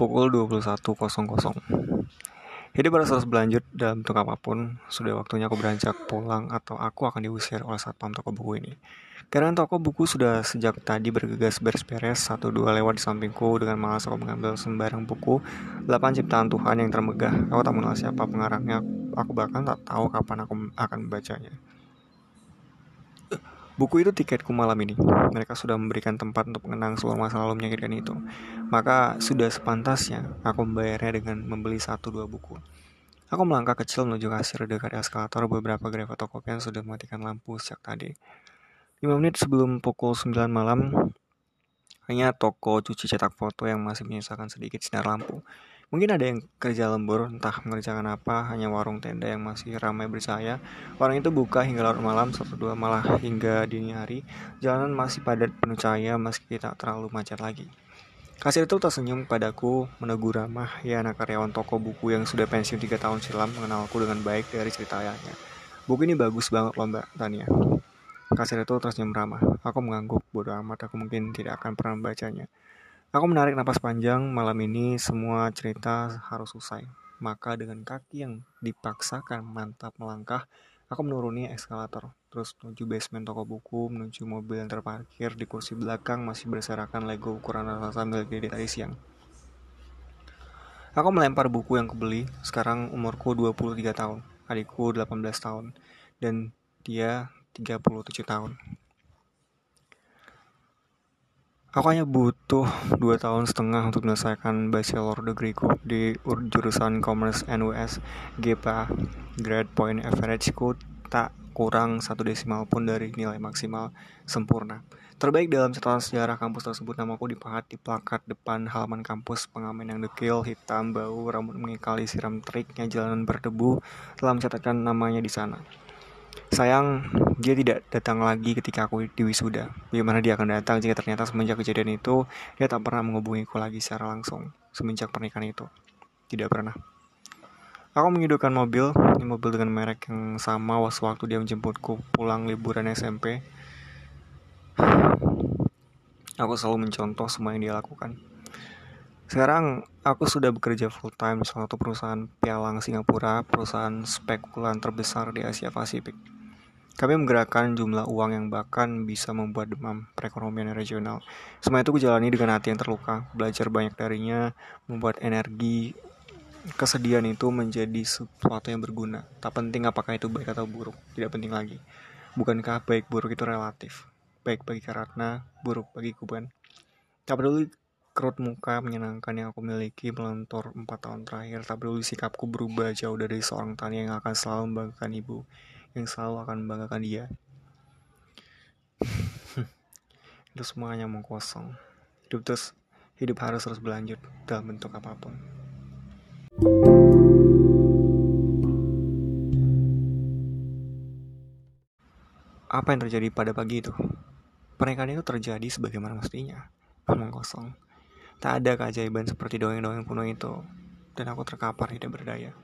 pukul 21.00. Hidup harus terus berlanjut dalam bentuk apa pun. Sudah waktunya aku beranjak pulang atau aku akan diusir oleh satpam toko buku ini. Karena toko buku sudah sejak tadi bergegas beres-beres, satu dua lewat di sampingku dengan malas aku mengambil sembarang buku. Delapan ciptaan Tuhan yang termegah. Aku tak mengenal siapa pengarangnya. Aku bahkan tak tahu kapan aku akan membacanya. Buku itu tiketku malam ini. Mereka sudah memberikan tempat untuk mengenang seluruh masa lalu menyakitkan itu. Maka sudah sepantasnya aku membayarnya dengan membeli satu dua buku. Aku melangkah kecil menuju kasir dekat eskalator beberapa gerai fotokopian sudah mematikan lampu sejak tadi. 5 menit sebelum pukul 9 malam, hanya toko cuci cetak foto yang masih menyisakan sedikit sinar lampu. Mungkin ada yang kerja lembur, entah mengerjakan apa, hanya warung tenda yang masih ramai bercahaya. Warung itu buka hingga larut malam, satu dua malah hingga dini hari. Jalanan masih padat penuh cahaya meski tak terlalu macet lagi. Kasir itu tersenyum padaku, menegur ramah, ya anak karyawan toko buku yang sudah pensiun tiga tahun silam mengenalku dengan baik dari cerita ayahnya. Buku ini bagus banget loh mbak Tania. Kasir itu tersenyum ramah. Aku mengangguk, bodoh amat aku mungkin tidak akan pernah membacanya. Aku menarik napas panjang, malam ini semua cerita harus usai. Maka dengan kaki yang dipaksakan mantap melangkah, aku menuruni eskalator. Terus menuju basement toko buku, menuju mobil yang terparkir di kursi belakang masih berserakan Lego ukuran rata milik dede tadi siang. Aku melempar buku yang kebeli, sekarang umurku 23 tahun, adikku 18 tahun, dan dia 37 tahun. Aku hanya butuh dua tahun setengah untuk menyelesaikan bachelor degreeku di jurusan Commerce NUS GPA. Grade point averageku tak kurang satu desimal pun dari nilai maksimal sempurna. Terbaik dalam catatan sejarah kampus tersebut namaku dipahat di plakat depan halaman kampus pengamen yang dekil, hitam, bau, rambut mengikali siram teriknya jalanan berdebu telah mencatatkan namanya di sana. Sayang, dia tidak datang lagi ketika aku di wisuda. Bagaimana dia akan datang jika ternyata semenjak kejadian itu, dia tak pernah menghubungiku lagi secara langsung. Semenjak pernikahan itu. Tidak pernah. Aku menyuduhkan mobil, ini mobil dengan merek yang sama waktu dia menjemputku pulang liburan SMP. Aku selalu mencontoh semua yang dia lakukan. Sekarang aku sudah bekerja full time di satu perusahaan pialang Singapura, perusahaan spekulan terbesar di Asia Pasifik. Kami menggerakkan jumlah uang yang bahkan bisa membuat demam perekonomian regional. Semua itu kujalani dengan hati yang terluka, belajar banyak darinya, membuat energi kesedihan itu menjadi sesuatu yang berguna. Tak penting apakah itu baik atau buruk, tidak penting lagi. Bukankah baik buruk itu relatif? Baik bagi Karatna, buruk bagi Kuban. Tak peduli kerut muka menyenangkan yang aku miliki melentur empat tahun terakhir. Tak peduli sikapku berubah jauh dari seorang tani yang akan selalu membanggakan ibu yang selalu akan membanggakan dia. itu semuanya mau kosong. Hidup terus, hidup harus terus berlanjut dalam bentuk apa pun. Apa yang terjadi pada pagi itu? Pernikahan itu terjadi sebagaimana mestinya. Omong kosong. Tak ada keajaiban seperti dongeng-dongeng kuno itu. Dan aku terkapar tidak berdaya.